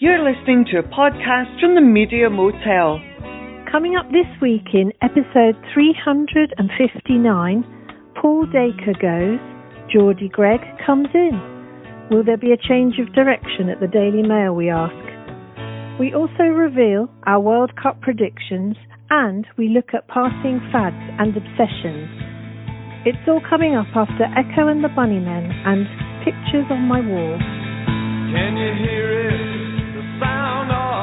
You're listening to a podcast from the Media Motel. Coming up this week in episode 359, Paul Dacre goes, Geordie Greig comes in. Will there be a change of direction at the Daily Mail, we ask? We also reveal our World Cup predictions and we look at passing fads and obsessions. It's all coming up after Echo and the Bunnymen and Pictures on My Wall. Can you hear it? The sound oh.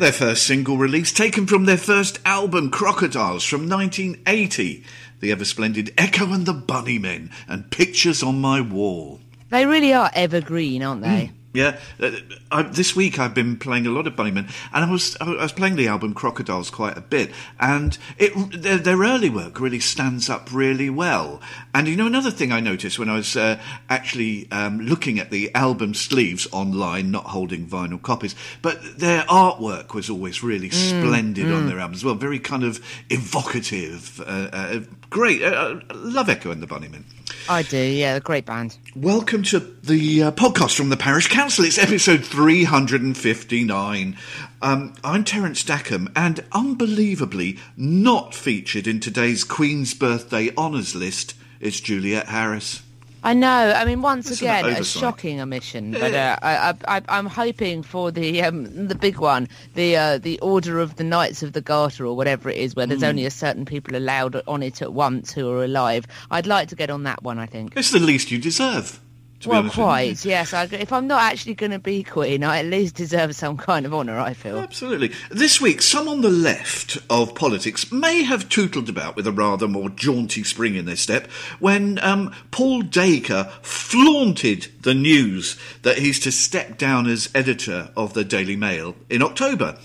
Their first single release, taken from their first album, Crocodiles, from 1980. The ever splendid Echo and the Bunnymen, and Pictures on My Wall. They really are evergreen, aren't they? Hmm. Yeah, uh, I, this week I've been playing a lot of Bunnymen, and I was I was playing the album Crocodiles quite a bit, and it their, their early work really stands up really well. And you know another thing I noticed when I was uh, actually um, looking at the album sleeves online, not holding vinyl copies, but their artwork was always really splendid on their albums as well, very kind of evocative, uh, uh, great. Uh, love Echo and the Bunnymen. I do, yeah, a great band. Welcome to the uh, podcast from the Parish Counsel. Counsel, it's episode 359. Um, I'm Terence Dackombe, and unbelievably not featured in today's Queen's Birthday Honours list is Juliet Harris. I know. I mean, once That's again, a shocking omission. But uh, I, I'm hoping for the um, the big one, the uh, the Order of the Knights of the Garter or whatever it is, where there's only a certain people allowed on it at once who are alive. I'd like to get on that one. I think. It's the least you deserve. Well, quite. Yes. I, if I'm not actually going to be queen, I at least deserve some kind of honour. I feel. Absolutely. This week, some on the left of politics may have tootled about with a rather more jaunty spring in their step when um, Paul Dacre flaunted the news that he's to step down as editor of the Daily Mail in October.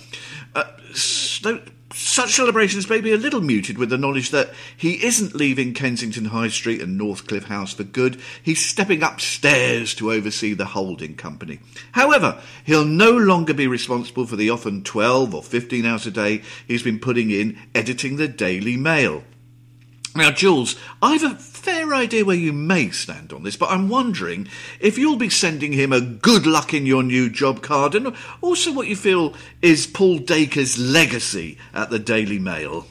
Uh, so, such celebrations may be a little muted with the knowledge that he isn't leaving Kensington High Street and Northcliffe House for good. He's stepping upstairs to oversee the holding company. However, he'll no longer be responsible for the often 12 or 15 hours a day he's been putting in editing the Daily Mail. Now, Jules, I've a fair idea where you may stand on this, but I'm wondering if you'll be sending him a good luck in your new job card and also what you feel is Paul Dacre's legacy at the Daily Mail.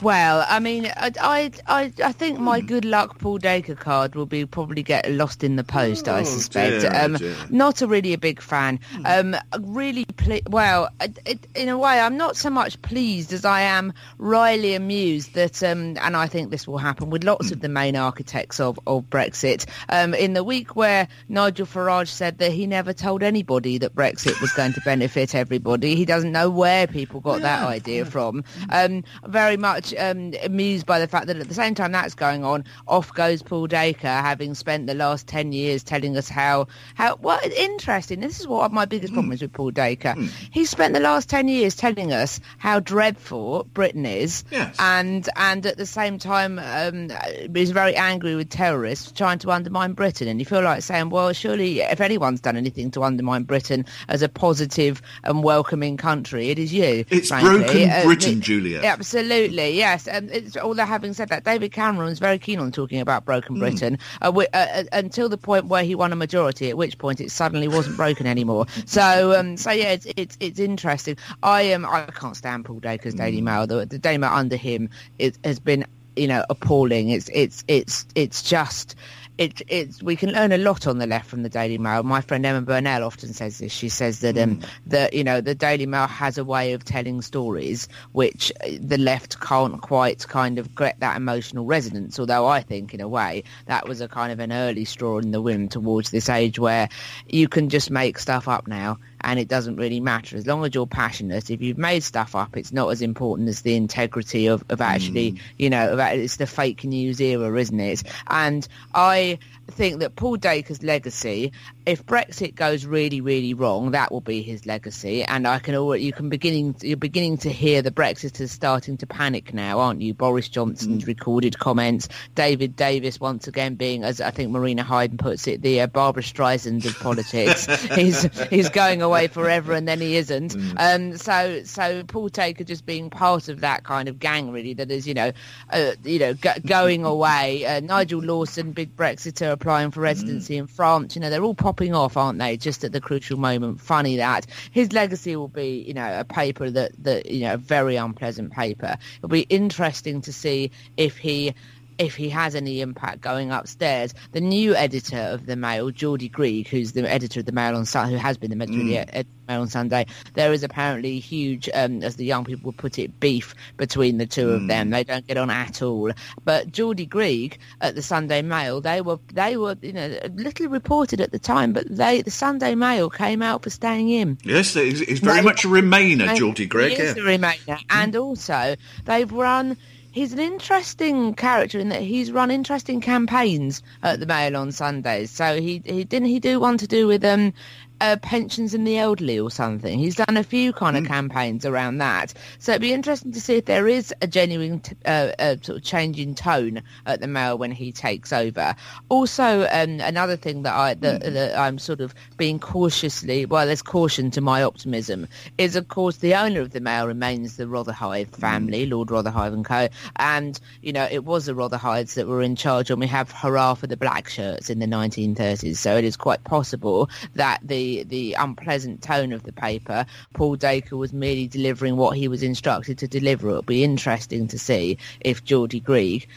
Well, I mean, I, I, I, I think my good luck Paul Dacre card will be probably get lost in the post. I Oh, suspect. dear, um, dear. Not a really a big fan. Um, really, ple- well, it, it, in a way, I'm not so much pleased as I am wryly amused that, um, and I think this will happen with lots of the main architects of, of Brexit. Um, in the week where Nigel Farage said that he never told anybody that Brexit was going to benefit everybody, he doesn't know where people got that idea from. Um, very much um, amused by the fact that at the same time that's going on, off goes Paul Dacre, having spent the last 10 years telling us how, how well, interesting. This is what my biggest problem is with Paul Dacre. He's spent the last 10 years telling us how dreadful Britain is Yes. and, and at the same time um, is very angry with terrorists trying to undermine Britain. And you feel like saying, well, surely if anyone's done anything to undermine Britain as a positive and welcoming country, it is you. It's frankly. broken Uh, Britain, it- Juliet. Absolutely, yes. Um, it's, although having said that, David Cameron was very keen on talking about broken Hmm. Britain uh, wi- uh, uh, until the point where he won a majority, at which point it suddenly wasn't broken anymore. So, um, so yeah, it's, it's it's interesting. I am I can't stand Paul Dacre's Hmm. Daily Mail. The, the Daily Mail under him it has been you know appalling. It's it's it's it's just. It, it's we can learn a lot on the left from the Daily Mail. My friend Emma Burnell often says this. She says that um, that you know the Daily Mail has a way of telling stories which uh, the left can't quite kind of get that emotional resonance. Although I think in a way that was a kind of an early straw in the wind towards this age where you can just make stuff up now and it doesn't really matter as long as you're passionate. If you've made stuff up, it's not as important as the integrity of, of actually, mm. you know, it's the fake news era, isn't it? And I think that Paul Dacre's legacy, if Brexit goes really, really wrong, that will be his legacy. And I can already, you can beginning, you're beginning to hear the Brexiters starting to panic now, aren't you? Boris Johnson's recorded comments, David Davis once again being, as I think Marina Hyden puts it, the uh, Barbra Streisand of politics. he's he's going away forever and then he isn't. Um, so so Paul Dacre just being part of that kind of gang really that is you know uh, you know go, going away. Uh, Nigel Lawson, big Brexiter, applying for mm-hmm. residency in France. You know they're all popping off, aren't they? Just at the crucial moment. Funny that his legacy will be you know a paper that that you know a very unpleasant paper. It'll be interesting to see if he if he has any impact going upstairs. The new editor of the Mail, Geordie Greig, who's the editor of the Mail on Sunday, who has been the editor of mm. the uh, ed- ed- Mail on Sunday, there is apparently huge, um, as the young people would put it, beef between the two of them. Mm. They don't get on at all. But Geordie Greig at the Sunday Mail, they were they were you know little reported at the time, but they the Sunday Mail came out for staying in. Yes, he's, he's very No, much a Remainer, Geordie Greig. He is Yeah. a Remainer. And also, they've run. He's an interesting character in that he's run interesting campaigns at the Mail on Sundays. So he, he didn't he do one to do with um uh, pensions and the elderly or something. He's done a few kind of campaigns around that. So it'd be interesting to see if there is a genuine t- uh, uh, sort of change in tone at the Mail when he takes over. Also, um, another thing that I that, that I'm sort of being cautiously well, there's caution to my optimism is of course the owner of the Mail remains the Rotherhithe family, Lord Rotherhithe and co. And you know it was the Rotherhides that were in charge when we have hurrah for the black shirts in the 1930s. So it is quite possible that the the unpleasant tone of the paper, Paul Dacre was merely delivering what he was instructed to deliver. It'll be interesting to see if Geordie Greig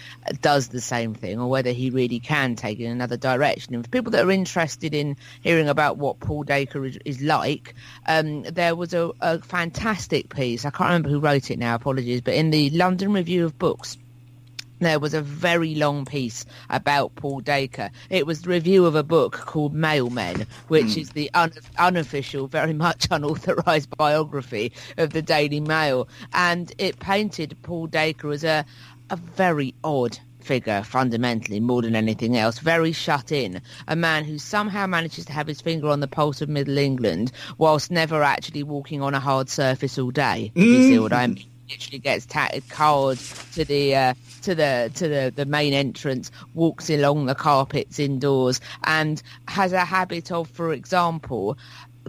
does the same thing or whether he really can take it in another direction. And for people that are interested in hearing about what Paul Dacre is, is like, um, there was a, a fantastic piece. I can't remember who wrote it now, apologies, but in the London Review of Books, there was a very long piece about Paul Dacre. It was the review of a book called Mailmen, which hmm. is the un- unofficial, very much unauthorised biography of the Daily Mail. And it painted Paul Dacre as a, a very odd figure fundamentally more than anything else very shut in. A man who somehow manages to have his finger on the pulse of middle england whilst never actually walking on a hard surface all day. If you see what i hmm. mean literally gets tatted card to the uh, to the to the, the main entrance, walks along the carpets indoors, and has a habit of, for example,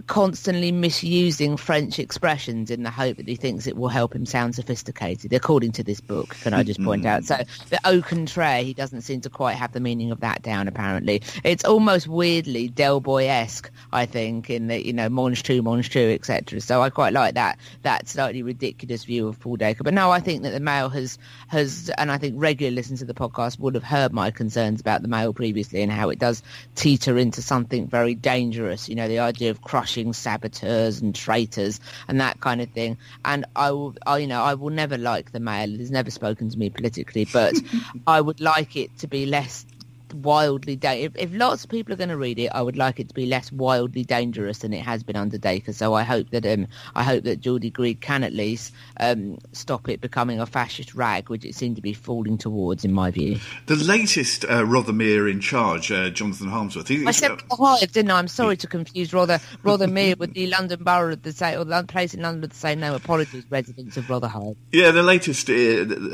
constantly misusing French expressions in the hope that he thinks it will help him sound sophisticated, according to this book, can I just point out? Hmm. So the au contraire, he doesn't seem to quite have the meaning of that down, apparently. It's almost weirdly Del Boy-esque, I think, in the, you know, mange tout, mange tout, etc. So I quite like that, that slightly ridiculous view of Paul Dacre. But no, I think that the Mail has, has, and I think regular listeners to the podcast would have heard my concerns about the Mail previously and how it does teeter into something very dangerous, you know, the idea of crushing saboteurs and traitors and that kind of thing. And I will, I, you know, I will never like the Mail. It has never spoken to me politically, but I would like it to be less wildly da- if, if lots of people are going to read it I would like it to be less wildly dangerous than it has been under Dacre so I hope that um I hope that Geordie Greig can at least um stop it becoming a fascist rag which it seemed to be falling towards in my view The latest uh, Rothermere in charge, uh, Jonathan Harmsworth. He, I said Hive, didn't I? I'm sorry to confuse Rother Rothermere with the London Borough of the same or the place in London with the same name. Apologies, residents of Rotherhithe. yeah, the latest. Uh,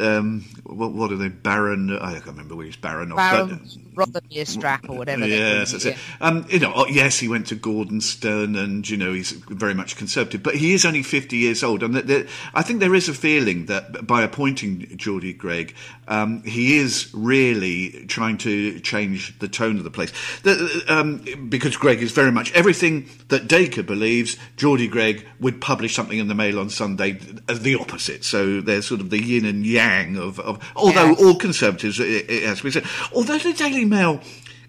um, what, what are they? Baron. I can't remember where he's Baron. of, Baron but- Rothermere Strap or whatever. Yes, that's it. Um, you know, oh, yes, he went to Gordonstoun, and you know he's very much conservative, but he is only fifty years old, and that that- I think there is a feeling that by appointing Geordie Greig, um, he is really trying to change the tone of the place. The, um, because Greig is very much everything that Dacre believes. Geordie Greig would publish something in the Mail on Sunday as the opposite. So there's sort of the yin and yang of, of although all conservatives, it, it has to be said. Although the Daily Mail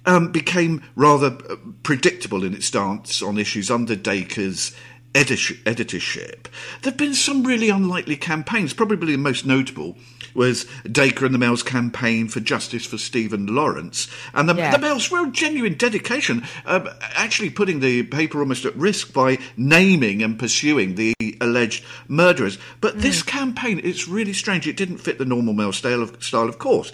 um, became rather uh, predictable in its stance on issues under Dacre's edit- editorship, there have been some really unlikely campaigns. Probably the most notable was Dacre and the Mail's campaign for justice for Stephen Lawrence, and the, Yeah. the Mail's real genuine dedication, uh, actually putting the paper almost at risk by naming and pursuing the alleged murderers. But this campaign, it's really strange. It didn't fit the normal Mail style of, style, of course.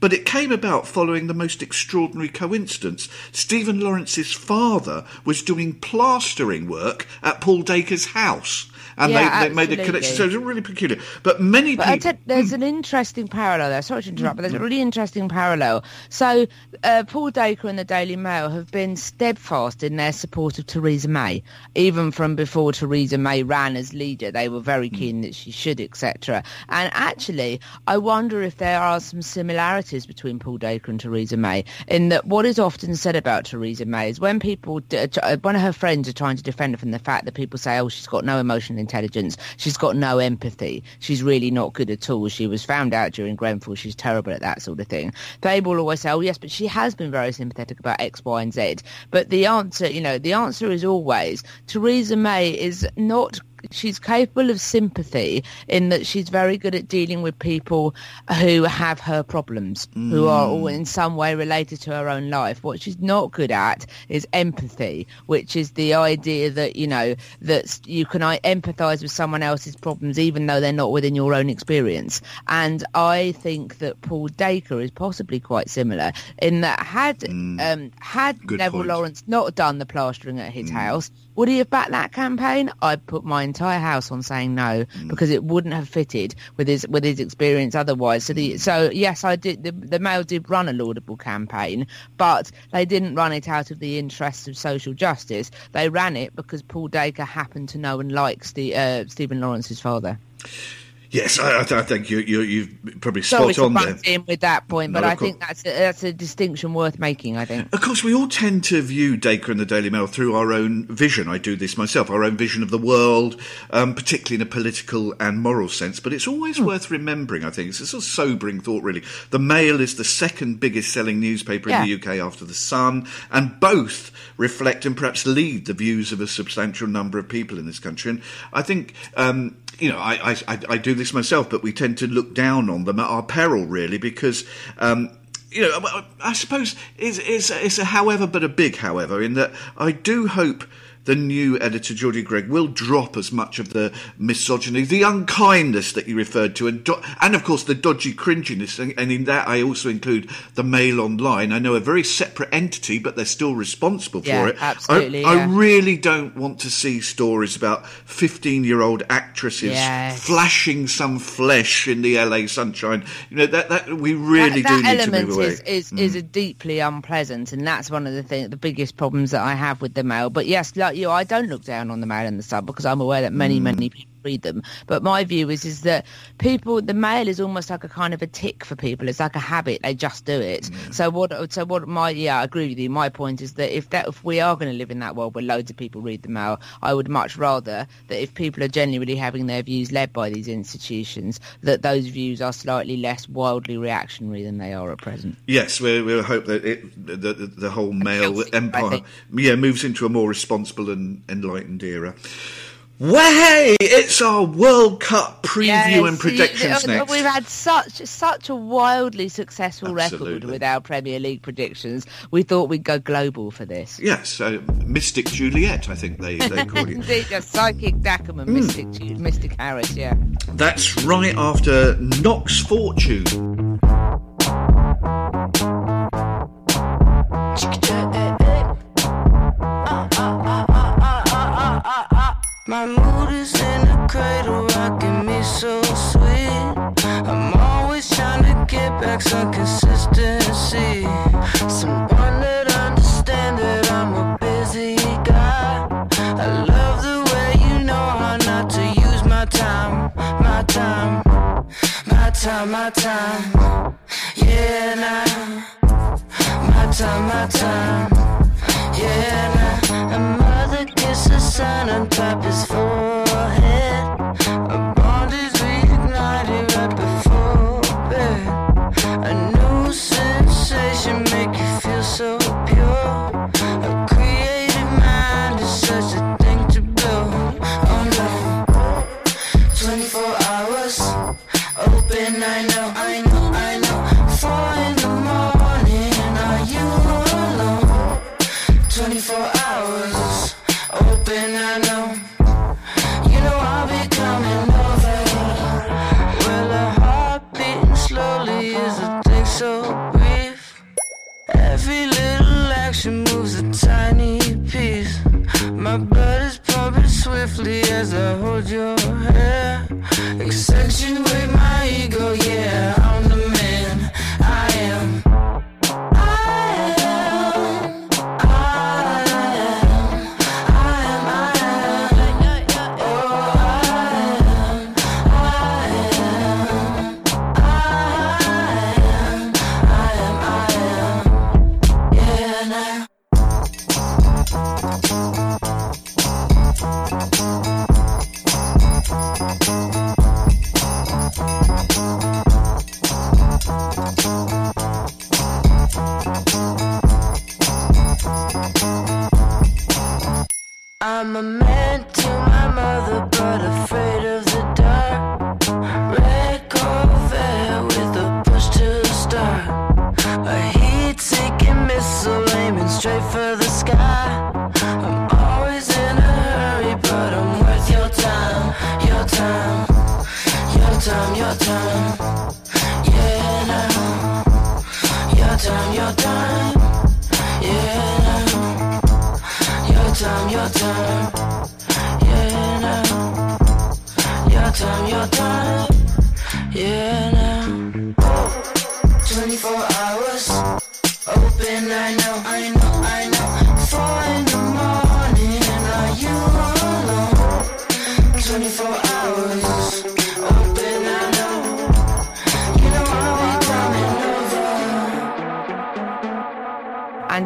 But it came about following the most extraordinary coincidence. Stephen Lawrence's father was doing plastering work at Paul Dacre's house. And Yeah, they, they made absolutely. connection. So it's really peculiar. But many But people. tell- there's an interesting parallel there. Sorry to interrupt, but there's a really interesting parallel. So uh, Paul Dacre and the Daily Mail have been steadfast in their support of Theresa May, even from before Theresa May ran as leader. They were very keen that she should, etc. And actually, I wonder if there are some similarities between Paul Dacre and Theresa May in that what is often said about Theresa May is when people, d- uh, one of her friends are trying to defend her from the fact that people say, oh, she's got no emotional intelligence, she's got no empathy, she's really not good at all. She was found out during Grenfell, she's terrible at that sort of thing. They will always say, oh, yes, but she has been very sympathetic about X, Y, and Z. But the answer, you know, the answer is always Theresa May is not she's capable of sympathy in that she's very good at dealing with people who have her problems, who are all mm. in some way related to her own life. What she's not good at is empathy, which is the idea that, you know, that you can I empathise with someone else's problems even though they're not within your own experience. And I think that Paul Dacre is possibly quite similar in that had mm. um, had Neville. Lawrence not done the plastering at his mm. house, would he have backed that campaign? I'd put my entire house on saying no because it wouldn't have fitted with his with his experience otherwise. So the so yes, I did. The, the Mail did run a laudable campaign, but they didn't run it out of the interests of social justice. They ran it because Paul Dacre happened to know and like Ste- uh, Stephen Lawrence's father. Yes, I, I think you, you, you've probably Sorry spot on there. in with that point, but I co- think that's a, that's a distinction worth making. I think. Of course, we all tend to view Dacre and the Daily Mail through our own vision. I do this myself, our own vision of the world, um, particularly in a political and moral sense. But it's always worth remembering, I think. It's a sort of sobering thought, really. The Mail is the second biggest selling newspaper in the UK after The Sun, and both reflect and perhaps lead the views of a substantial number of people in this country. And I think. Um, you know, I, I, I, do this myself, but we tend to look down on them at our peril, really, because um, you know, I- I suppose it's, it's, it's a however, but a big however, in that I do hope the new editor, Geordie Greig, will drop as much of the misogyny, the unkindness that you referred to, and, do- and of course the dodgy cringiness. And, and in that, I also include the Mail Online. I know a very separate entity, but they're still responsible Yeah, for it. I- absolutely, I, yeah. really don't want to see stories about 15 year old actresses Yes. flashing some flesh in the LA sunshine. You know, that, that we really that, do that need to move away. is is, is a deeply unpleasant, and that's one of the thing, the biggest problems that I have with the mail. But yes, like you, I don't look down on the Mail and the sub because I'm aware that many, hmm. many people read them. But my view is is that people, the Mail is almost like a kind of a tick for people. It's like a habit; they just do it. Mm. So what? So what? My yeah, I agree with you. My point is that if that if we are going to live in that world where loads of people read the Mail, I would much rather that if people are genuinely having their views led by these institutions, that those views are slightly less wildly reactionary than they are at present. Yes, we we hope that it, the, the the whole mail empire, yeah, moves into a more responsible and enlightened era. Hey, it's our World Cup preview Yes, and predictions you- next. We've had such such a wildly successful Absolutely. record with our Premier League predictions. We thought we'd go global for this. Yes, uh, Mystic Juliet, I think they, they call it. Indeed, just psychic Dackombe and Mystic Mystic Harris, yeah. That's right after Knox Fortune. My mood is in the cradle, rocking me so sweet. I'm always trying to get back some consistency. Someone that understands that I'm a busy guy. I love the way you know how not to use my time, my time, my time, my time. Yeah, now. My time, my time. Yeah, now. A son on top his forehead. A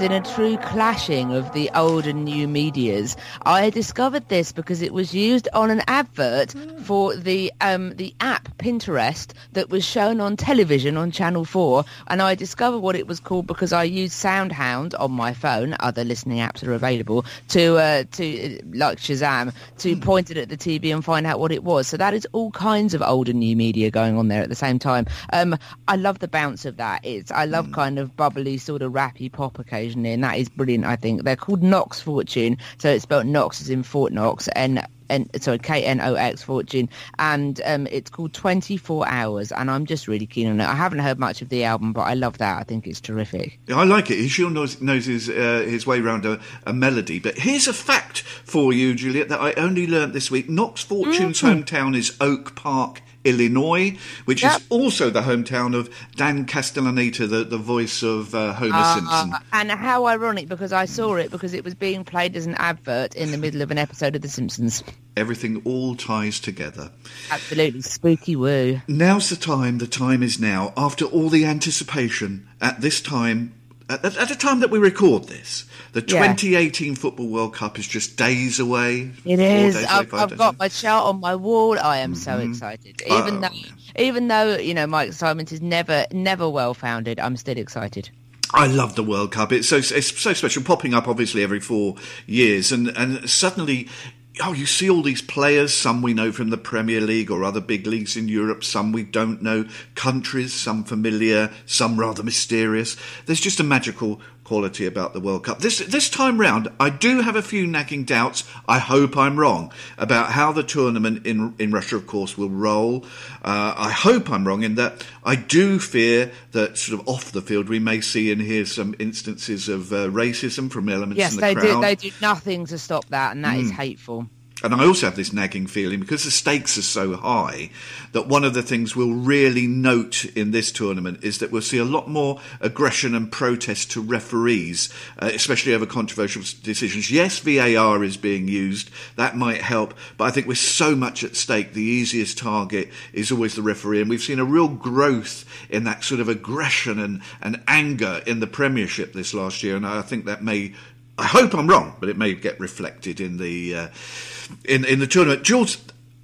And in a true clashing of the old and new medias, I discovered this because it was used on an advert for the um, the app Pinterest that was shown on television on Channel 4. And I discovered what it was called because I used SoundHound on my phone. Other listening apps are available to uh, to uh, like Shazam to point it at the TV and find out what it was. So that is all kinds of old and new media going on there at the same time. Um, I love the bounce of that. It's I love kind of bubbly sort of rappy pop occasionally, and that is brilliant. I think they're called Knox Fortune, so it's spelled Knox as in Fort Knox and. And sorry, K N O X Fortune, and um, it's called Twenty Four Hours, and I'm just really keen on it. I haven't heard much of the album, but I love that. I think it's terrific. Yeah, I like it. He sure knows, knows his, uh, his way around a, a melody. But here's a fact for you, Juliet, that I only learnt this week. Knox Fortune's hometown is Oak Park Illinois, which Yep. is also the hometown of Dan Castellaneta, the, the voice of uh, Homer Uh, Simpson. and how ironic because I saw it because it was being played as an advert in the middle of an episode of The Simpsons. Everything all ties together. Absolutely spooky woo. Now's the time, the time is now. After all the anticipation, at this time, at, at the time that we record this, the Yeah. 2018 Football World Cup is just days away. It is. days I've, five I've got away. my chart on my wall. I am so mm-hmm. excited. Even Oh, though, even though you know my excitement is never, never well founded, I'm still excited. I love the World Cup. It's so it's so special, popping up obviously every four years, and and suddenly. Oh, you see all these players, some we know from the Premier League or other big leagues in Europe, some we don't know, countries, some familiar, some rather mysterious. There's just a magical quality about the World Cup. This this time round, I do have a few nagging doubts. I hope I'm wrong about how the tournament in in Russia, of course, will roll. Uh, I hope I'm wrong in that I do fear that sort of off the field we may see and hear some instances of uh, racism from elements Yes, in the they crowd. do. They do nothing to stop that, and that is hateful. And I also have this nagging feeling because the stakes are so high that one of the things we'll really note in this tournament is that we'll see a lot more aggression and protest to referees, uh, especially over controversial decisions. Yes, VAR is being used. That might help. But I think with so much at stake, the easiest target is always the referee. And we've seen a real growth in that sort of aggression and, and anger in the Premiership this last year. And I think that may I hope I'm wrong, but it may get reflected in the uh, in in the tournament. Jules,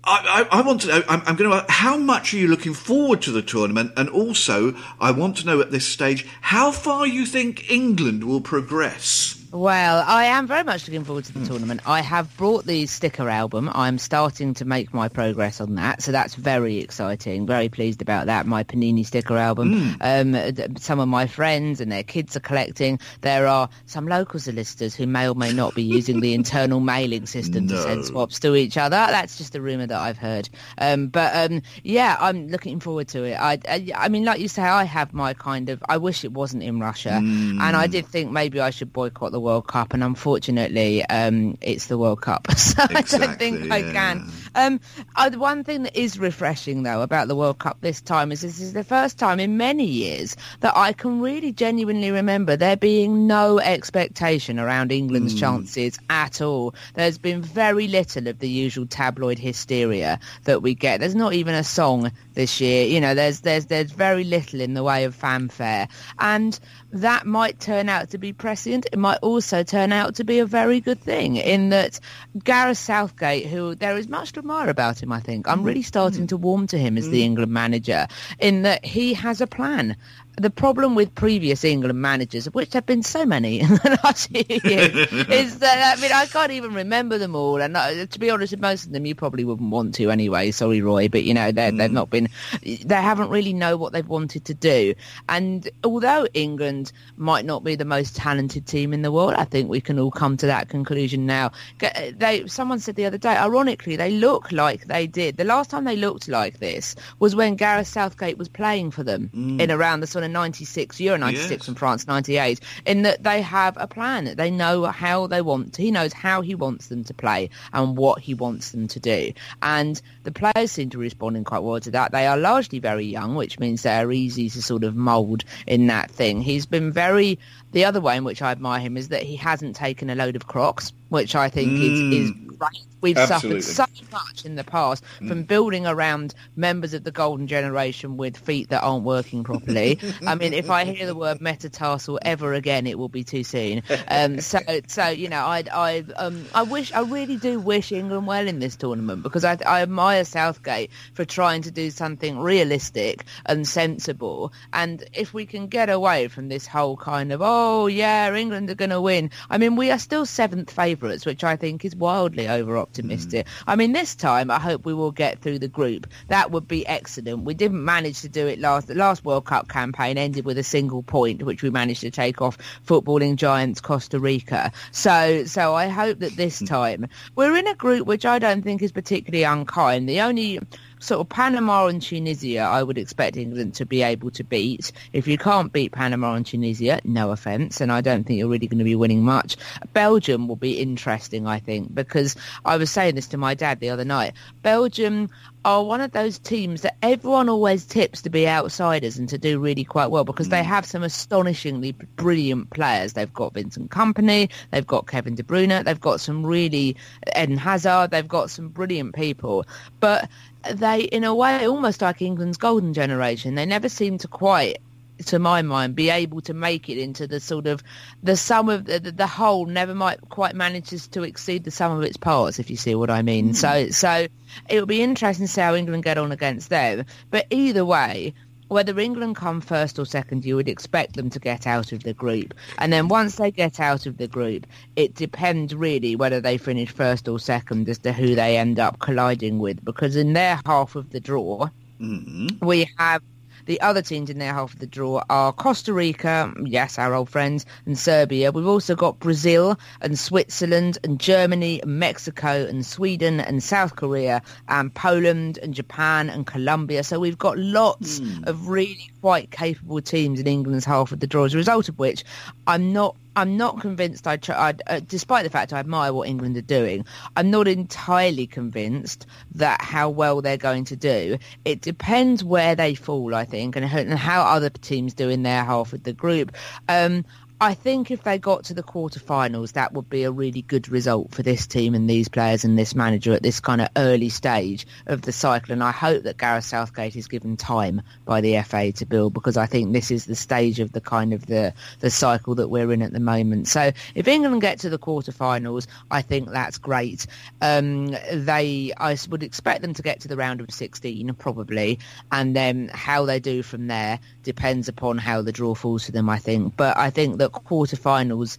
I, I, I want to know. I'm, I'm going to. How much are you looking forward to the tournament? And also, I want to know at this stage how far you think England will progress. Well, I am very much looking forward to the tournament. I have brought the sticker album. I'm starting to make my progress on that, so that's very exciting. Very pleased about that. My Panini sticker album. Um, some of my friends and their kids are collecting. There are some local solicitors who may or may not be using the internal mailing system to send swaps to each other. That's just a rumor that I've heard. Um, but um, yeah, I'm looking forward to it. I, I, I mean, like you say, I have my kind of. I wish it wasn't in Russia, and I did think maybe I should boycott the World Cup, and unfortunately, um, it's the World Cup, so I don't Exactly, think I can. Um, uh, the one thing that is refreshing though about the World Cup this time is this is the first time in many years that I can really genuinely remember there being no expectation around England's Hmm. chances at all. There's been very little of the usual tabloid hysteria that we get. There's not even a song this year. You know, there's there's there's very little in the way of fanfare, and that might turn out to be prescient. It might also turn out to be a very good thing in that Gareth Southgate, who there is much admire about him, I think. I'm mm. really starting mm. to warm to him as the mm. England manager in that he has a plan. The problem with previous England managers, of which there have been so many in the last few years, is that, I mean, I can't even remember them all. And uh, to be honest with most of them, you probably wouldn't want to anyway. Sorry, Roy. But, you know, they're, they've mm. not been, they haven't really know what they've wanted to do. And although England might not be the most talented team in the world, I think we can all come to that conclusion now. Uh, they, someone said the other day, ironically, they look like they did. The last time they looked like this was when Gareth Southgate was playing for them mm. in around the sort of 96, Euro 96 Yes. and France 98, in that they have a plan. They know how they want to. He knows how he wants them to play and what he wants them to do. And the players seem to be responding quite well to that. They are largely very young, which means they are easy to sort of mould in that thing. He's been very... The other way in which I admire him is that he hasn't taken a load of crocks, which I think is, is great. We've Absolutely. suffered so much in the past from building around members of the golden generation with feet that aren't working properly. I mean, if I hear the word metatarsal ever again, it will be too soon. Um, so, so you know, I, I, um, I wish, I really do wish England well in this tournament because I, I admire Southgate for trying to do something realistic and sensible. And if we can get away from this whole kind of, oh yeah, England are going to win. I mean, we are still seventh favourites, which I think is wildly over optimistic. Hmm. I mean, this time I hope we will get through the group. That would be excellent. We didn't manage to do it last. The last World Cup campaign ended with a single point, which we managed to take off footballing giants Costa Rica. So, so I hope that this hmm. time we're in a group which I don't think is particularly unkind. The only sort of Panama and Tunisia, I would expect England to be able to beat. If you can't beat Panama and Tunisia, no offence, and I don't think you're really going to be winning much. Belgium will be interesting, I think, because I was saying this to my dad the other night. Belgium are one of those teams that everyone always tips to be outsiders and to do really quite well because they hmm. have some astonishingly brilliant players. They've got Vincent Kompany, they've got Kevin De Bruyne, they've got some really Eden Hazard, they've got some brilliant people, but they, in a way, almost like England's golden generation, they never seem to quite to my mind, be able to make it into the sort of the sum of the, the whole never might quite manages to exceed the sum of its parts, if you see what I mean. Hmm. So, so it'll be interesting to see how England get on against them. But either way, whether England come first or second, you would expect them to get out of the group. And then once they get out of the group, it depends really whether they finish first or second as to who they end up colliding with. Because in their half of the draw, mm-hmm. we have the other teams in their half of the draw are Costa Rica, yes, our old friends, and Serbia. We've also got Brazil and Switzerland and Germany and Mexico and Sweden and South Korea and Poland and Japan and Colombia. So we've got lots hmm. of really quite capable teams in England's half of the draw, as a result of which I'm not I'm not convinced. I, try, I uh, despite the fact I admire what England are doing, I'm not entirely convinced that how well they're going to do. It depends where they fall, I think, and how, and how other teams do in their half of the group. Um, I think if they got to the quarterfinals, that would be a really good result for this team and these players and this manager at this kind of early stage of the cycle. And I hope that Gareth Southgate is given time by the FA to build because I think this is the stage of the kind of the, the cycle that we're in at the moment. So if England get to the quarterfinals, I think that's great. Um, they, I would expect them to get to the round of 16 probably, and then how they do from there depends upon how the draw falls for them. I think, but I think that quarterfinals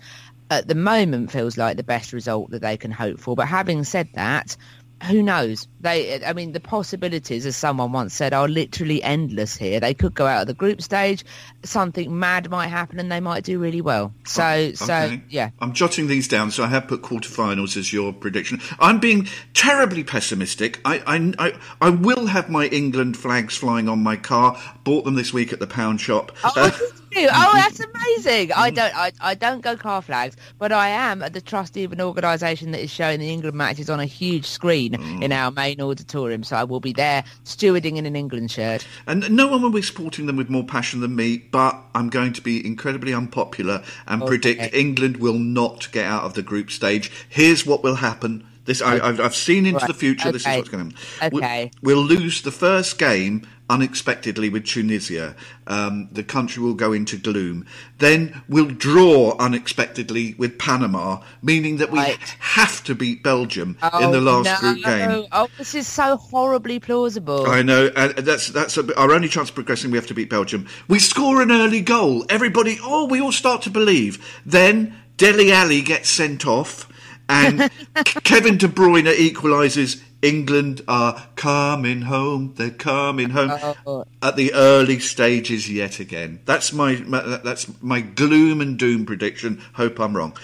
at the moment feels like the best result that they can hope for. But having said that, who knows? They, I mean, the possibilities, as someone once said, are literally endless here. They could go out of the group stage, something mad might happen, and they might do really well. So, oh, so yeah. I'm jotting these down, so I have put quarterfinals as your prediction. I'm being terribly pessimistic. I, I, I, I will have my England flags flying on my car. Bought them this week at the pound shop. Oh, Uh, oh, that's amazing! I don't, I, I don't go car flags, but I am at the trustee of an organisation that is showing the England matches on a huge screen in our main auditorium. So I will be there stewarding in an England shirt. and no one will be supporting them with more passion than me, but I'm going to be incredibly unpopular and predict England will not get out of the group stage. Here's what will happen. This I, I've, I've seen into Right. the future. This is what's going to happen. Okay. We'll, lose the first game unexpectedly with Tunisia. Um, the country will go into gloom. Then we'll draw unexpectedly with Panama, meaning that we Right. have to beat Belgium in the last no. group game. Oh, this is so horribly plausible. I know, and that's that's a, our only chance of progressing. We have to beat Belgium. We score an early goal. Everybody, oh, we all start to believe. Then Dele Alli gets sent off, and Kevin De Bruyne equalises. England are coming home. They're coming home Oh. at the early stages yet again. That's my, my that's my gloom and doom prediction. Hope I'm wrong.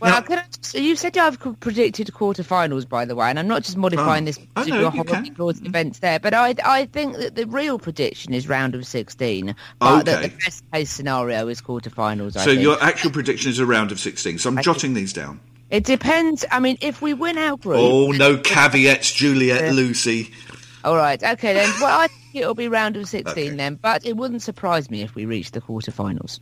Well, Now- I just, you said I've predicted quarterfinals, by the way, and I'm not just modifying Oh. this to your you horrible can. applause mm-hmm. events there, but I, I think that the real prediction is round of 16, but that the best case scenario is quarterfinals. I so think. your actual prediction is a round of 16. So I'm I jotting these down. It depends. I mean, if we win our group, Oh, no caveats, Juliet Lucy. all right, okay then. Well, I think it'll be round of 16 Okay. then, but it wouldn't surprise me if we reach the quarterfinals.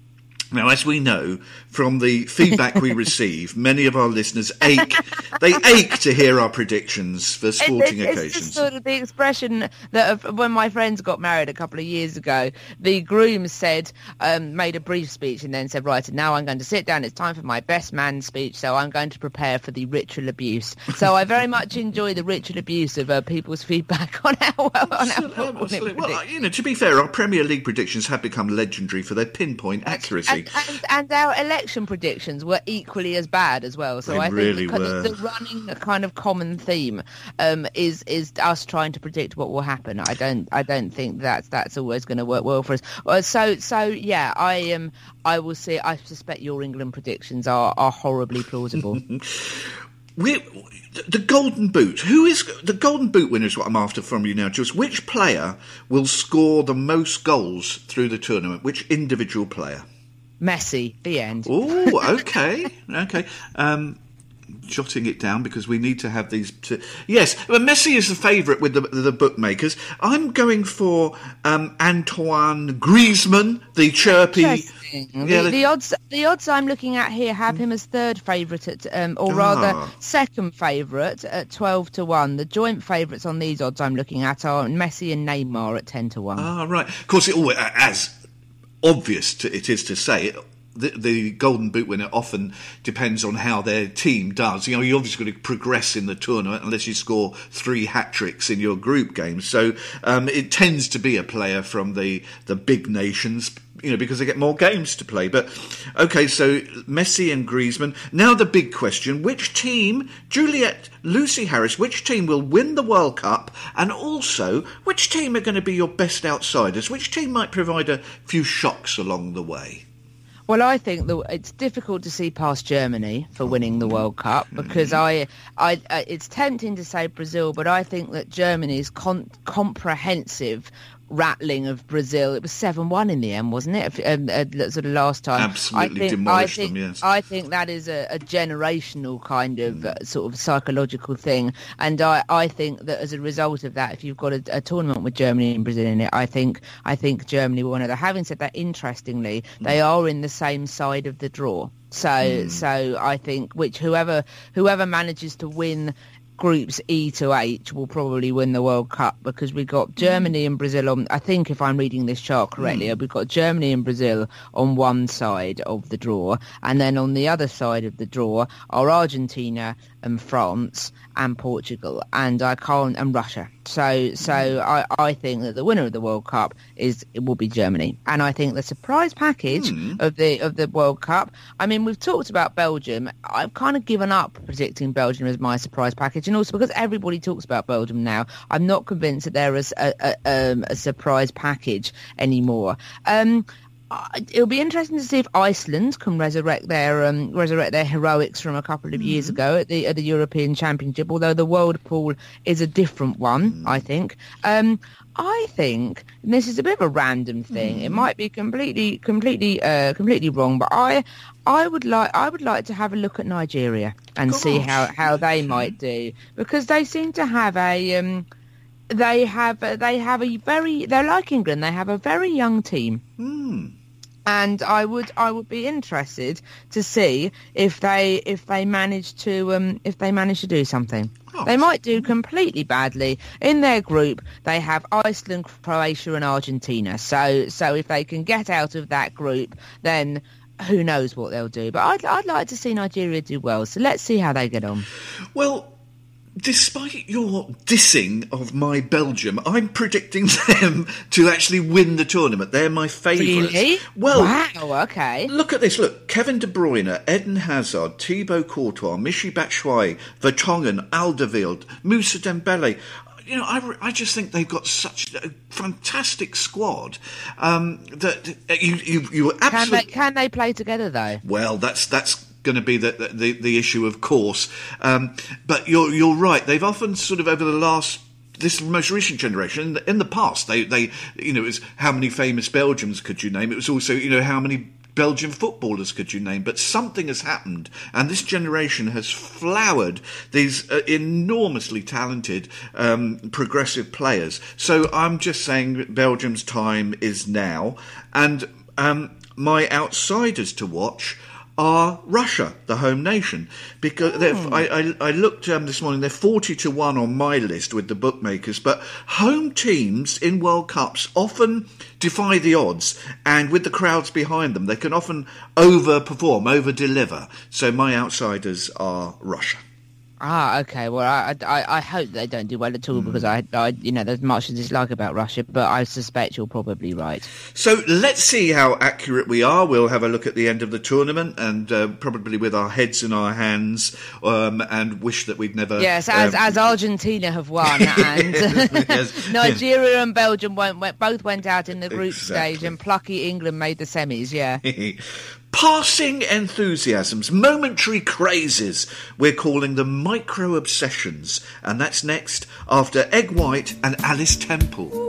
Now, as we know from the feedback we receive, many of our listeners ache. They ache to hear our predictions for sporting it's, it's occasions. just sort of the expression that when my friends got married a couple of years ago, the groom said, um, made a brief speech and then said, right, now I'm going to sit down. It's time for my best man speech, so I'm going to prepare for the ritual abuse. So I very much enjoy the ritual abuse of uh, people's feedback on our, on our Absolutely, footballing absolutely. Well, you know, to be fair, our Premier League predictions have become legendary for their pinpoint accuracy. And, and, and our election predictions were equally as bad as well. So They I think really the, were. the running kind of common theme um, is is us trying to predict what will happen. I don't I don't think that's that's always going to work well for us. Uh, so so yeah, I am. I will see. I suspect your England predictions are are horribly plausible. we the Golden Boot. Who is the Golden Boot winner? Is what I'm after from you now, Jules. Which player will score the most goals through the tournament? Which individual player? Messi, the end. Oh, okay, okay. Um, jotting it down because we need to have these. To, yes, well, Messi is the favourite with the, the bookmakers. I'm going for um, Antoine Griezmann, the chirpy. Yeah, the, the- the odds, the odds I'm looking at here have him as third favourite at, um, or rather Ah. second favourite at twelve to one. The joint favourites on these odds I'm looking at are Messi and Neymar at ten to one. Ah, right. Of course, it always, as obvious it is to say, the, the Golden Boot winner often depends on how their team does. You know, you're obviously going to progress in the tournament unless you score three hat tricks in your group games. So um, it tends to be a player from the the big nations. You know, because they get more games to play. But okay, so Messi and Griezmann. Now the big question: Which team, Juliet, Lucy Harris, which team will win the World Cup, and also which team are going to be your best outsiders? Which team might provide a few shocks along the way? Well, I think that it's difficult to see past Germany for winning the World Cup hmm. because I, I, it's tempting to say Brazil, but I think that Germany's con- comprehensive rattling of Brazil. It was seven one in the end, wasn't it? Um, uh, sort of last time. Absolutely I think, demolished I think, them, yes. I think that is a, a generational kind of uh, sort of psychological thing, and I, I think that as a result of that, if you've got a, a tournament with Germany and Brazil in it, I think I think Germany will win it. Having said that, interestingly, they are in the same side of the draw. So so I think which whoever whoever manages to win groups E to H will probably win the World Cup because we've got mm. Germany and Brazil on I think if I'm reading this chart correctly mm. we've got Germany and Brazil on one side of the draw and then on the other side of the draw are Argentina and France and Portugal and I can't and Russia. So so I, I think that the winner of the World Cup is it will be Germany. And I think the surprise package of the of the World Cup I mean we've talked about Belgium. I've kind of given up predicting Belgium as my surprise package. And also because everybody talks about Belgium now I'm not convinced that they're a, s- a- a- um, a surprise package anymore. Um, I- It'll be interesting to see if Iceland can resurrect their um, resurrect their heroics from a couple of years ago at the at the European Championship. Although the world pool is a different one, I think. Um, I think and this is a bit of a random thing. It might be completely completely uh, completely wrong, but I I would like I would like to have a look at Nigeria and see how how they might do because they seem to have a. Um, they have they have a very they're like England. They have a very young team and I would I would be interested to see if they if they manage to um, if they manage to do something. Oh. They might do completely badly in their group. They have Iceland, Croatia, and Argentina. So so if they can get out of that group, then who knows what they'll do. But I'd I'd like to see Nigeria do well. So let's see how they get on. Well, despite your dissing of my Belgium, I'm predicting them to actually win the tournament. They're my favourites. Really? Well, wow. Okay. Look at this. Look, Kevin De Bruyne, Eden Hazard, Thibaut Courtois, Michi Batshuayi, Vertonghen, Alderweireld, Moussa Dembele. You know, I, I just think they've got such a fantastic squad um, that you you you were Can they absolutely can they play together though? well. That's that's going to be the, the the issue, of course. Um, but you're you're right. They've often sort of over the last this most recent generation in the, past they they you know it was how many famous Belgians could you name? It was also you know how many Belgian footballers could you name? But something has happened, and this generation has flowered these uh, enormously talented, um, progressive players. So I'm just saying Belgium's time is now, and um, my outsiders to watch are Russia, the home nation, because they're I, I, I looked um, this morning. They're forty to one on my list with the bookmakers, but home teams in World Cups often defy the odds, and with the crowds behind them, they can often overperform, over deliver. So my outsiders are Russia. Ah, okay. Well, I, I, I hope they don't do well at all because I, I, you know, there's much to dislike about Russia, but I suspect you're probably right. So let's see how accurate we are. We'll have a look at the end of the tournament and uh, probably with our heads in our hands um, and wish that we'd never. Yes, as um, as Argentina have won, and Yes, Nigeria and Belgium went, went both went out in the group Exactly. stage, and plucky England made the semis. Yeah. Passing enthusiasms, momentary crazes. We're calling them micro obsessions, and that's next after Eg White and Alice Temple.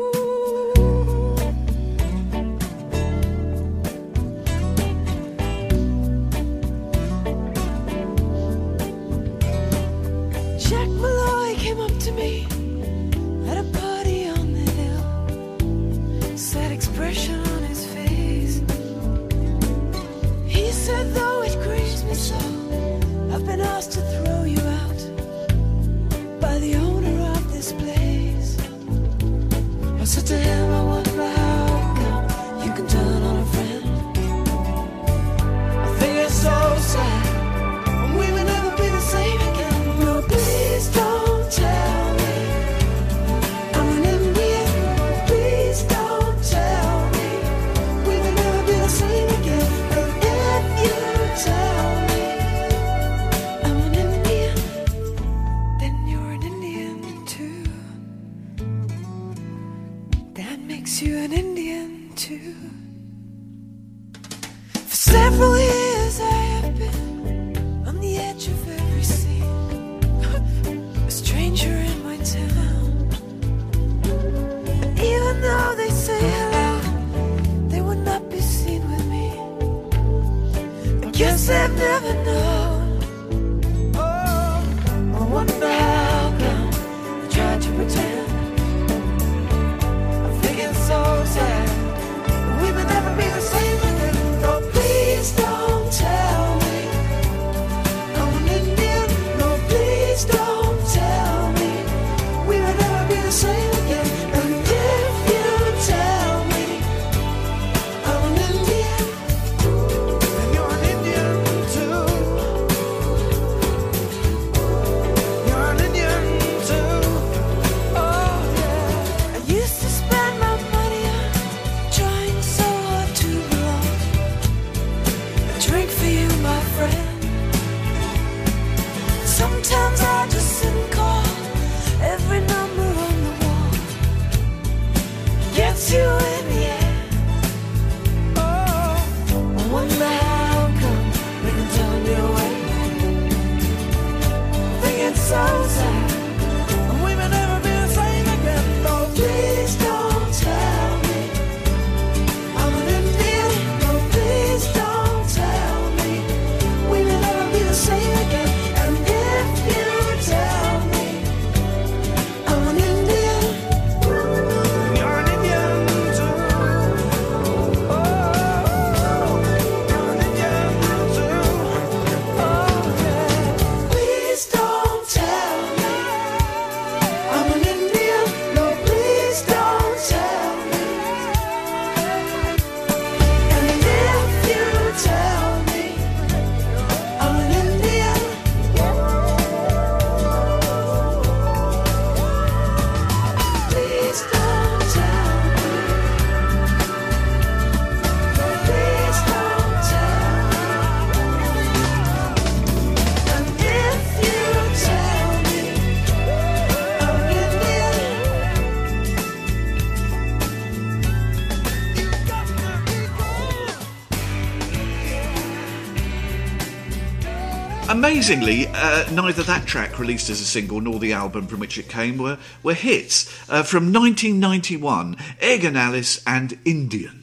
Amazingly, uh, neither that track released as a single nor the album from which it came were, were hits. Uh, from 1991, Eg and Alice and Indian.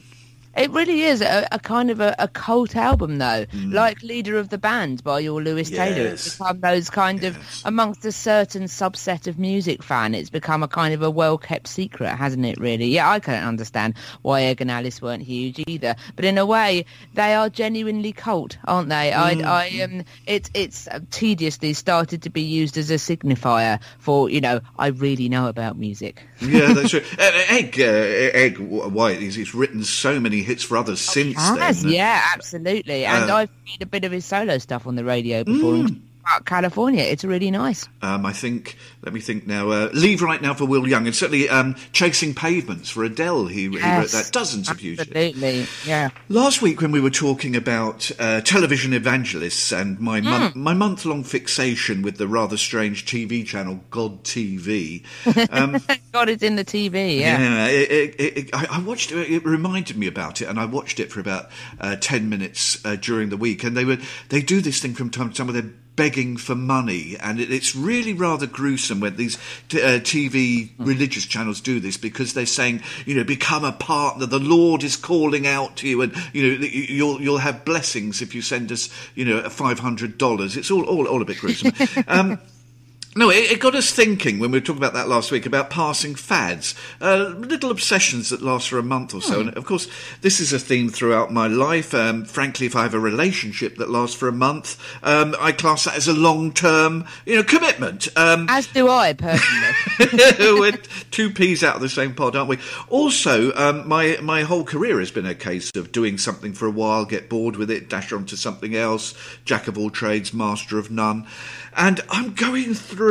It really is a, a kind of a, a cult album, though. Like Leader of the Band by your Lewis Taylor. It's become those kind of, amongst a certain subset of music fan, it's become a kind of a well-kept secret, hasn't it, really? Yeah, I can't understand why Eg and Alice weren't huge either. But in a way, they are genuinely cult, aren't they? I, I um, it, it's uh, tediously started to be used as a signifier for, you know, I really know about music. Yeah, that's true. Eg, uh, Eg White, he's, he's written so many hits for others since Has, then. yeah, absolutely. And Uh, I've played a bit of his solo stuff on the radio before Mm. In California. It's really nice. Um, I think, let me think now, uh, Leave Right Now for Will Young, and certainly um, Chasing Pavements for Adele, he, he wrote that, dozens of hits. Absolutely, yeah. Last week, when we were talking about uh, television evangelists and my Hmm. mon- my month long fixation with the rather strange TV channel God TV, Um, God, it's in the TV, yeah. yeah, it, it, it, I watched it. It reminded me about it, and I watched it for about uh, ten minutes uh, during the week. And they were they do this thing from time to time where they're begging for money, and it, it's really rather gruesome when these t- uh, TV religious channels do this because they're saying, you know, become a partner. The Lord is calling out to you, and you know you- you'll you'll have blessings if you send us, you know, five hundred dollars. It's all, all all a bit gruesome. um, no, it, it got us thinking when we were talking about that last week about passing fads, uh, little obsessions that last for a month or so. And of course, this is a theme throughout my life. Um, frankly, if I have a relationship that lasts for a month, um, I class that as a long-term, you know, commitment. Um, As do I, personally. we're two peas out of the same pod, aren't we? Also, um, my my whole career has been a case of doing something for a while, get bored with it, dash on to something else, jack of all trades, master of none, and I'm going through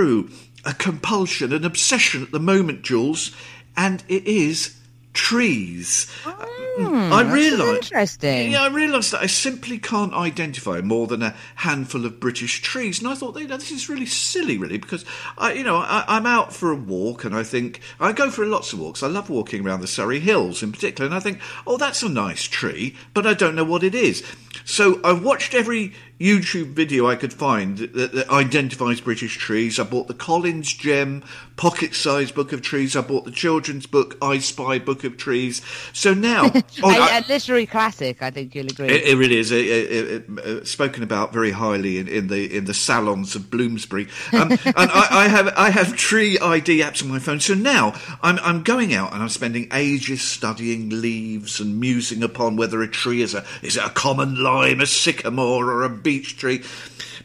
a compulsion, an obsession at the moment, Jules, and it is trees. Hmm, I realise. interesting. Yeah, I realised that I simply can't identify more than a handful of British trees, and I thought, you know, this is really silly, really, because I, you know, I, I'm out for a walk, and I think I go for lots of walks. I love walking around the Surrey Hills in particular, and I think, oh, that's a nice tree, but I don't know what it is. So I've watched every YouTube video I could find that, that identifies British trees. I bought the Collins Gem pocket-sized book of trees. I bought the children's book I Spy Book of Trees. So now, oh, a, I- a literary classic, I think you'll agree. it, it really is. It, it, it, uh, spoken about very highly in, in the in the salons of Bloomsbury. Um, and I, I have I have tree ID apps on my phone. So now I'm I'm going out and I'm spending ages studying leaves and musing upon whether a tree is a is it a common lime, a sycamore, or a beech tree.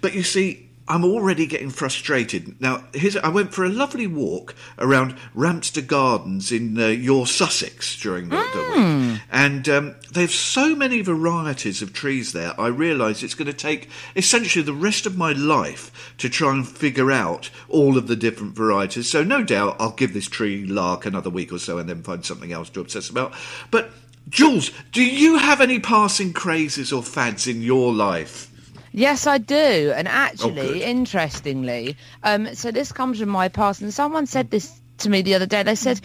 But you see. I'm already getting frustrated. Now, here's, I went for a lovely walk around Ramster Gardens in uh, your Sussex during the, the week. And um, they have so many varieties of trees there, I realise it's going to take essentially the rest of my life to try and figure out all of the different varieties. So, no doubt, I'll give this tree lark another week or so and then find something else to obsess about. But, Jules, do you have any passing crazes or fads in your life? Yes, I do. And actually, good. interestingly, um, so this comes from my past. And someone said this to me the other day. They said,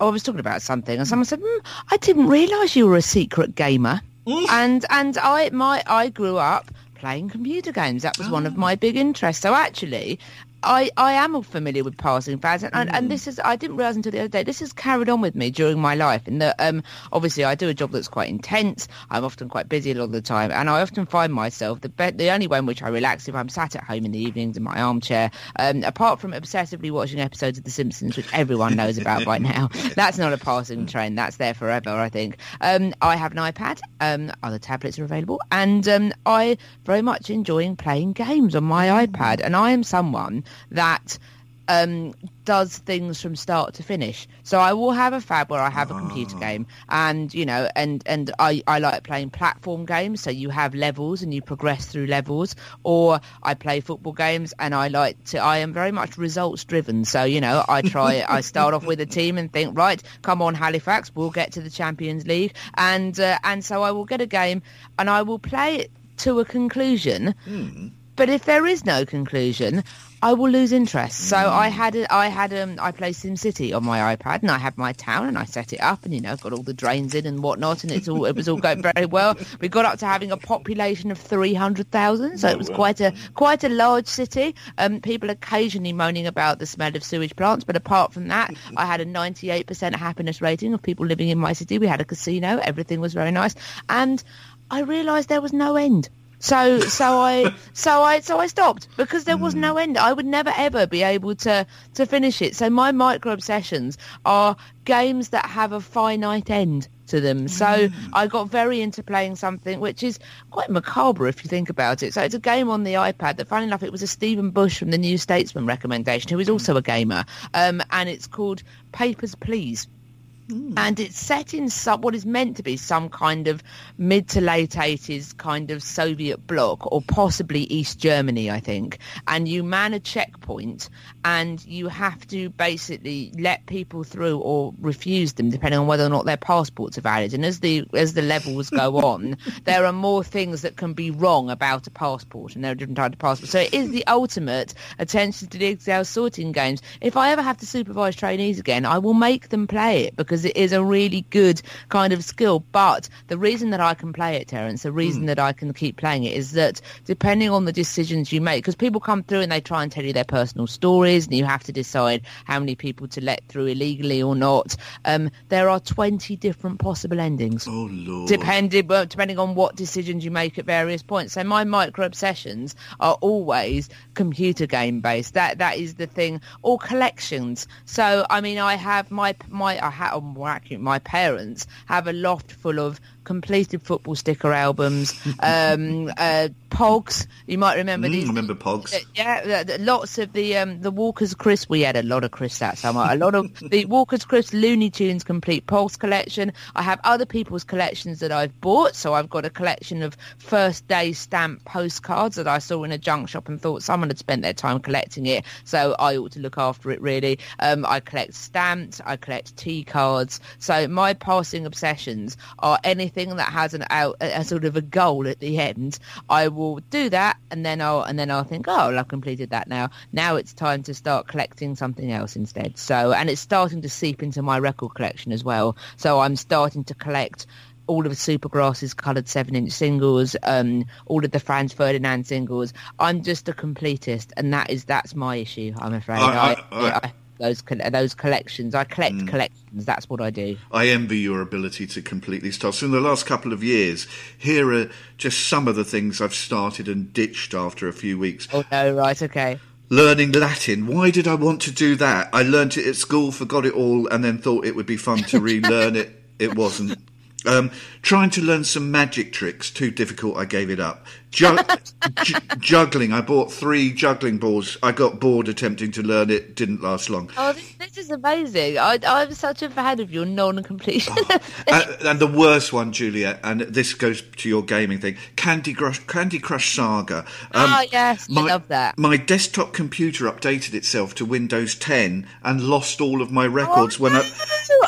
oh, I was talking about something, and someone said, mm, I didn't realise you were a secret gamer. and and I my I grew up playing computer games. That was one of my big interests. So actually. I, I am familiar with passing fads and, and, and this is I didn't realise until the other day this has carried on with me during my life in that um, obviously I do a job that's quite intense I'm often quite busy a lot of the time and I often find myself the be- the only way in which I relax if I'm sat at home in the evenings in my armchair um, apart from obsessively watching episodes of The Simpsons which everyone knows about by now that's not a passing trend that's there forever I think. Um, I have an iPad um, other tablets are available and um, I very much enjoying playing games on my iPad and I am someone that um, does things from start to finish. So I will have a fab where I have a computer game, and you know, and and I, I like playing platform games. So you have levels and you progress through levels, or I play football games and I like to. I am very much results driven. So you know, I try. I start off with a team and think, right, come on, Halifax, we'll get to the Champions League, and uh, and so I will get a game and I will play it to a conclusion. But if there is no conclusion, I will lose interest. So I had a, I had um I played SimCity on my iPad and I had my town and I set it up and you know got all the drains in and whatnot and it's all it was all going very well. We got up to having a population of three hundred thousand, so it was quite a quite a large city. Um, people occasionally moaning about the smell of sewage plants, but apart from that, I had a ninety eight percent happiness rating of people living in my city. We had a casino, everything was very nice, and I realised there was no end. So so I so I so I stopped because there was hmm. no end. I would never ever be able to to finish it. So my micro obsessions are games that have a finite end to them. So hmm. I got very into playing something which is quite macabre if you think about it. So it's a game on the iPad that, funny enough, it was a Stephen Bush from the New Statesman recommendation, who is hmm. also a gamer, um, and it's called Papers Please Hmm. and it's set in some what is meant to be some kind of mid to late 80s kind of Soviet bloc or possibly East Germany, I think. And you man a checkpoint and you have to basically let people through or refuse them depending on whether or not their passports are valid. And as the as the levels go on, there are more things that can be wrong about a passport and there are different types of passports. So it is the ultimate attention to detail sorting games. If I ever have to supervise trainees again, I will make them play it because it is a really good kind of skill. But the reason that I can play it, Terence, the reason hmm. that I can keep playing it is that depending on the decisions you make, because people come through and they try and tell you their personal stories and you have to decide how many people to let through illegally or not. Um, there are 20 different possible endings Oh, Lord. depending well, depending on what decisions you make at various points. So my micro obsessions are always computer game based. That that is the thing. Or collections. So I mean, I have my my I have more accurate. My parents have a loft full of completed football sticker albums, um, uh, Pogs. You might remember Mm, these. remember Pogs? Uh, Yeah, lots of the um, the Walker's Crisp. We had a lot of crisps that summer. A lot of the Walker's Crisp Looney Tunes complete Pulse collection. I have other people's collections that I've bought. So I've got a collection of first day stamp postcards that I saw in a junk shop and thought someone had spent their time collecting it. So I ought to look after it really. Um, I collect stamps. I collect tea cards. So my passing obsessions are anything that has an out a, a sort of a goal at the end. I will do that and then I'll and then I'll think, oh, well, I've completed that now. Now it's time to start collecting something else instead. So and it's starting to seep into my record collection as well. So I'm starting to collect all of Supergrass's coloured seven-inch singles, um, all of the Franz Ferdinand singles. I'm just a completist, and that is that's my issue. I'm afraid. I- I- I- those those collections. I collect Mm. collections. That's what I do. I envy your ability to complete these tasks. In the last couple of years, here are just some of the things I've started and ditched after a few weeks. Oh no, right, okay. Learning Latin. Why did I want to do that? I learnt it at school, forgot it all, and then thought it would be fun to relearn it. It wasn't. Um, trying to learn some magic tricks, too difficult, I gave it up. Ju- ju- juggling, I bought three juggling balls. I got bored attempting to learn it, didn't last long. Oh, this, this is amazing. I, I'm such a fan of your non-completion. Uh, and the worst one, Juliet, and this goes to your gaming thing Candy Crush, Candy Crush Saga. Um, oh yes, I love that. My desktop computer updated itself to Windows 10 and lost all of my records when I.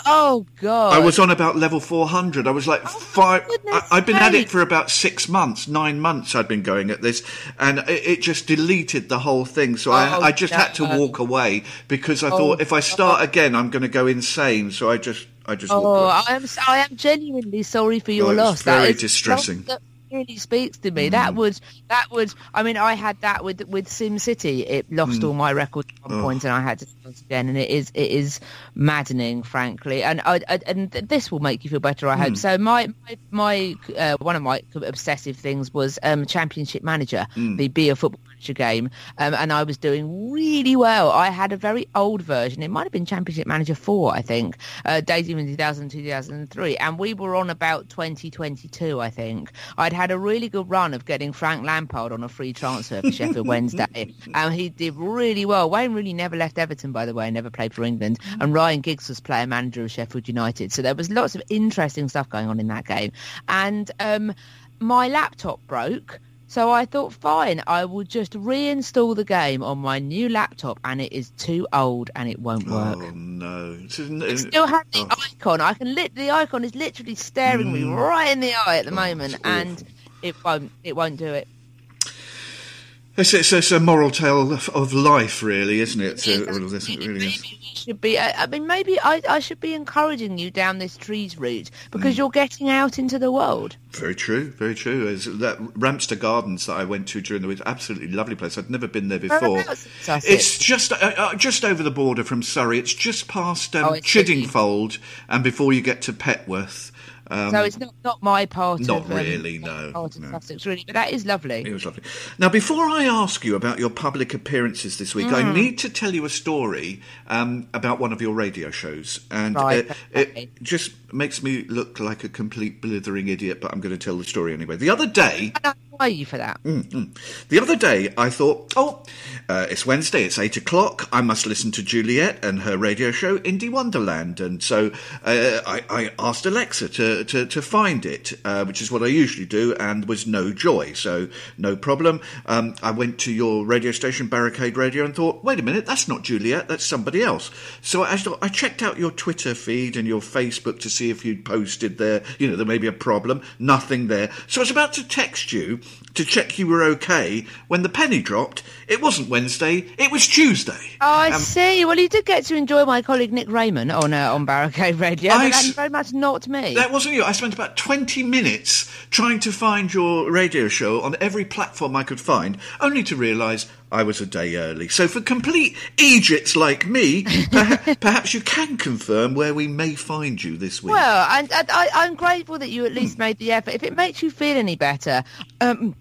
Oh god! I was on about level 400. I was like five. I, I'd been at it for about six months, nine months. I'd been going at this, and it, it just deleted the whole thing. So Oh, I, I just had to walk away because I Oh, thought if I uh, start again, I'm going to go insane. So I just, I just Oh. I am. I am genuinely sorry for your Oh, loss. very that is distressing. That really speaks to me. That would. That would. I mean, I had that with with Sim City. It lost Mm. all my records at one Oh. point, and I had to start again. And it is. It is maddening, frankly. And I, I and this will make you feel better. I Mm. hope. So my my, my uh, one of my obsessive things was um, Championship Manager, Mm. the Be a Football Game, um, and I was doing really well. I had a very old version. It might have been Championship Manager 4, I think, uh, dating in 2000, 2003. And we were on about 2022, I think. I'd had a really good run of getting Frank Lampard on a free transfer for Sheffield Wednesday. And he did really well. Wayne Rooney never left Everton, by the way, never played for England. And Ryan Giggs was player manager of Sheffield United. So there was lots of interesting stuff going on in that game. And um, my laptop broke. So I thought, fine, I will just reinstall the game on my new laptop, and it is too old and it won't work. Oh no! It still has the oh. icon. I can lit the icon is literally staring me right in the eye at the Oh, moment, and it won't. It won't do it. It's, it's, it's a moral tale of, of life, really, isn't it? So, It all of this, it really is. Maybe we should be. I, I mean, maybe I, I should be encouraging you down this trees route Mm. because you're getting out into the world. Very true, very true. It's that Ramster Gardens that I went to during the week, absolutely lovely place. I'd never been there before. Whereabouts in Sussex? It's just uh, uh, just over the border from Surrey. It's just past um, Oh, it's. Chiddingfold, and before you get to Petworth. Um, so it's not not my part not of um, really, my no, part of no. Sussex, really, but that is lovely. It was lovely. Now, before I ask you about your public appearances this week, Mm. I need to tell you a story um, about one of your radio shows, and Right, uh, it just makes me look like a complete blithering idiot. But I'm going to tell the story anyway. The other day, I are you for that? Mm. The other day, I thought, oh, uh, it's Wednesday, it's eight o'clock. I must listen to Juliet and her radio show, Indie Wonderland. And so uh, I, I asked Alexa to, to, to find it, uh, which is what I usually do, and was no joy. So no problem. Um, I went to your radio station, Barricade Radio, and thought, wait a minute, that's not Juliet, that's somebody else. So I, I checked out your Twitter feed and your Facebook to see if you'd posted there, you know, there may be a problem. Nothing there. So I was about to text you to check you were okay when the penny dropped. It wasn't Wednesday, it was Tuesday. Oh, I Um, see. Well, you did get to enjoy my colleague Nick Raymond on uh, on Barricade Radio, I that's very much not me. That wasn't you. I spent about 20 minutes trying to find your radio show on every platform I could find, only to realise I was a day early. So, for complete Egypts like me, perha- perhaps you can confirm where we may find you this week. Well, and, and I, I'm grateful that you at least made the effort. If it makes you feel any better, um,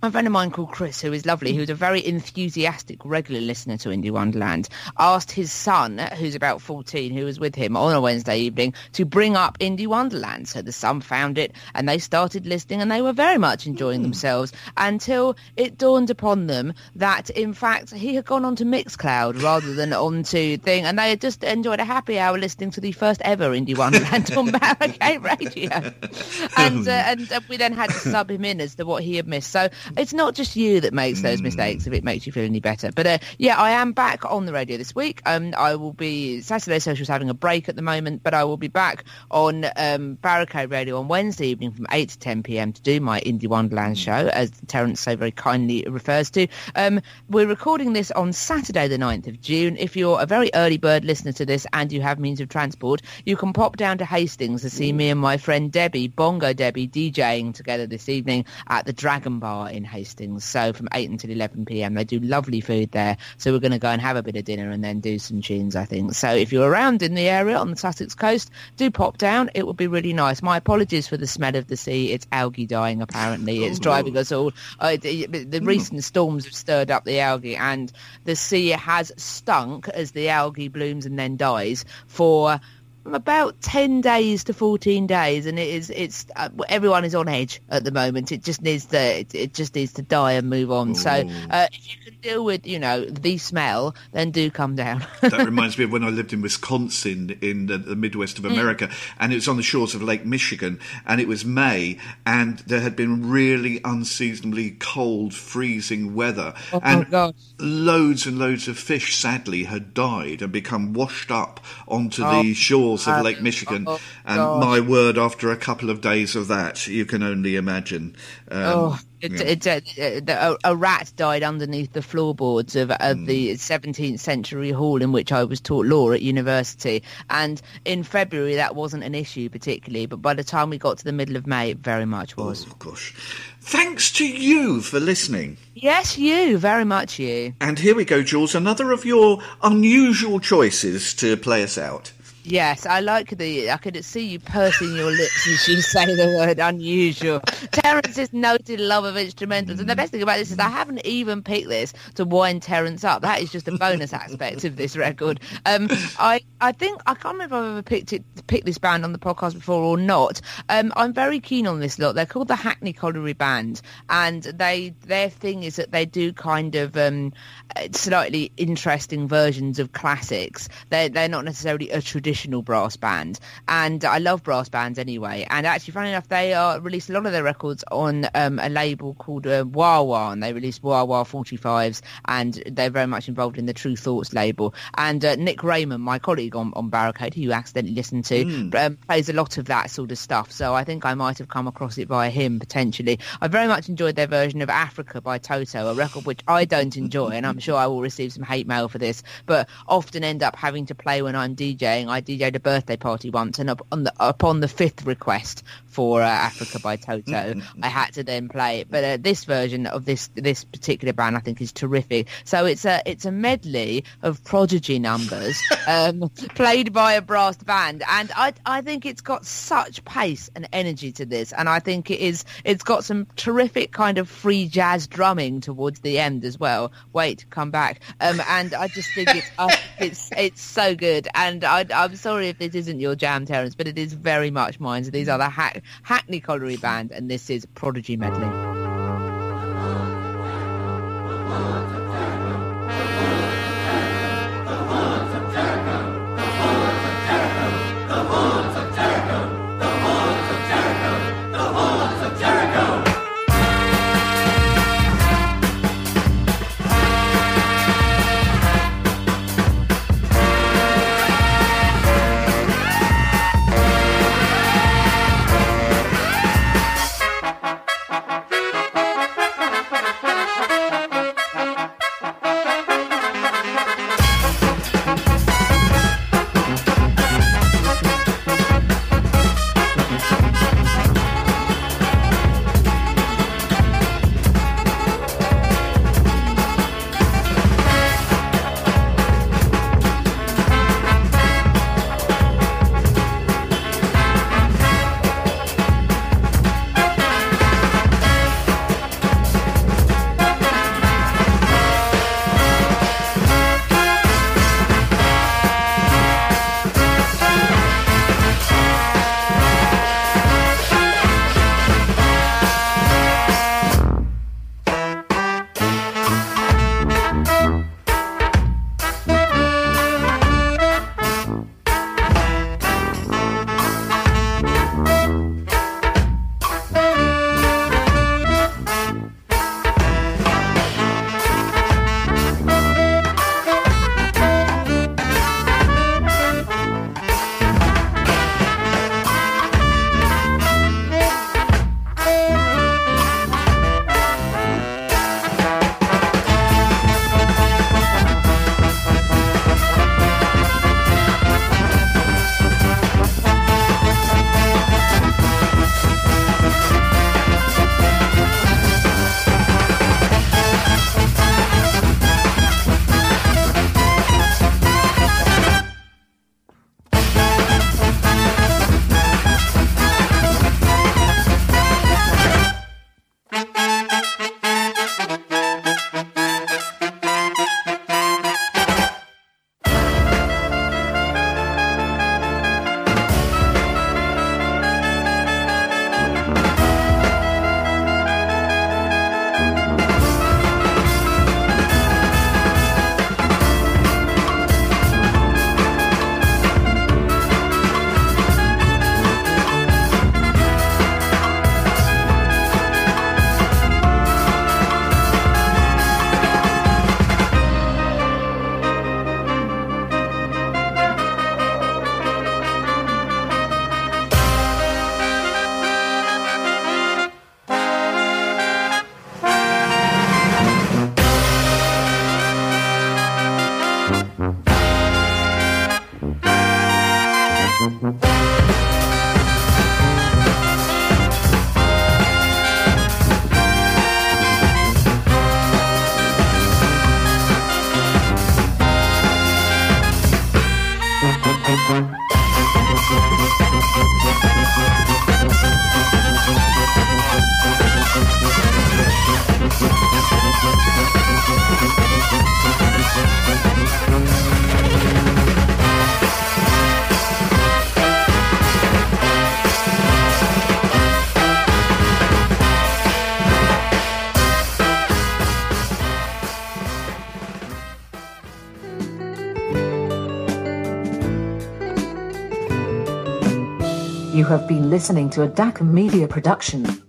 a friend of mine called Chris, who is lovely, who's a very enthusiastic regular listener to Indie Wonderland, asked his son, who's about 14, who was with him on a Wednesday evening, to bring up Indie Wonderland. So the son found it and they started listening and they were very much enjoying themselves until it dawned upon them that, in fact, he had gone onto Mixcloud rather than onto Thing and they had just enjoyed a happy hour listening to the first ever Indie Wonderland on Barricade Radio. And, uh, and uh, we then had to sub him in as to what he had missed. So it's not just you that makes those mistakes if it makes you feel any better. But uh, yeah, I am back on the radio this week. Um, I will be Saturday Social's having a break at the moment, but I will be back on um, Barricade Radio on Wednesday evening from eight to ten pm to do my Indie Wonderland show, as Terence so very kindly refers to. Um, we're recording this on Saturday, the 9th of June. If you're a very early bird listener to this and you have means of transport, you can pop down to Hastings to see me and my friend Debbie, Bongo Debbie, DJing together this evening at the Dragon Bar in Hastings. So from 8 until 11 p.m. They do lovely food there. So we're going to go and have a bit of dinner and then do some tunes, I think. So if you're around in the area on the Sussex coast, do pop down. It would be really nice. My apologies for the smell of the sea. It's algae dying, apparently. It's driving us all. Uh, the, the recent storms have stirred up the algae and the sea has stunk as the algae blooms and then dies for about 10 days to 14 days and it is it's uh, everyone is on edge at the moment. It just needs to it, it just needs to die and move on. So uh, if you can deal with you know the smell then do come down. That reminds me of when I lived in Wisconsin in the, the Midwest of America, and it was on the shores of Lake Michigan, and it was May, and there had been really unseasonably cold, freezing weather, Oh, and loads and loads of fish sadly had died and become washed up onto Oh, the shores of uh, Lake Michigan. oh, and my word, after a couple of days of that, you can only imagine. Um, Oh, it, yeah. it, the- a, a rat died underneath the floorboards of, of Hmm. the 17th century hall in which I was taught law at university. And in February, that wasn't an issue particularly, but by the time we got to the middle of May, it very much was. Oh gosh. Thanks to you for listening. Yes, you, very much you. And here we go, Jules, another of your unusual choices to play us out. Yes, I like the. I could see you pursing your lips as you say the word unusual. Terence's noted love of instrumentals, and the best thing about this is I haven't even picked this to wind Terence up. That is just a bonus aspect of this record. Um, I I think I can't remember if I've ever picked it picked this band on the podcast before or not. Um, I'm very keen on this lot. They're called the Hackney Colliery Band, and they their thing is that they do kind of um, slightly interesting versions of classics. They're they're not necessarily a traditional brass band, and I love brass bands anyway. And actually, funny enough, they are released a lot of their records on um, a label called uh, Wah Wah, and they released Wah Wah 45s, and they're very much involved in the Tru Thoughts label. And uh, Nick Raymond, my colleague on, on Barricade, who you accidentally listened to, um, plays a lot of that sort of stuff. So I think I might have come across it via him potentially. I very much enjoyed their version of Africa by Toto, a record which I don't enjoy, and I'm sure I will receive some hate mail for this, but often end up having to play when I'm DJing. I DJed a birthday party once, and up on the, upon the fifth request for uh, Africa by Toto, I had to then play it. But uh, this version of this this particular band, I think, is terrific. So it's a it's a medley of prodigy numbers um, played by a brass band, and I I think it's got such pace and energy to this, and I think it is it's got some terrific kind of free jazz drumming towards the end as well. Wait, come back, um, and I just think it's I it's it's so good, and I, I'm sorry if this isn't your jam, Terence, but it is very much mine. So these are the Hack, Hackney Colliery Band, and this is Prodigy Medley. Have been listening to a DACA Media production.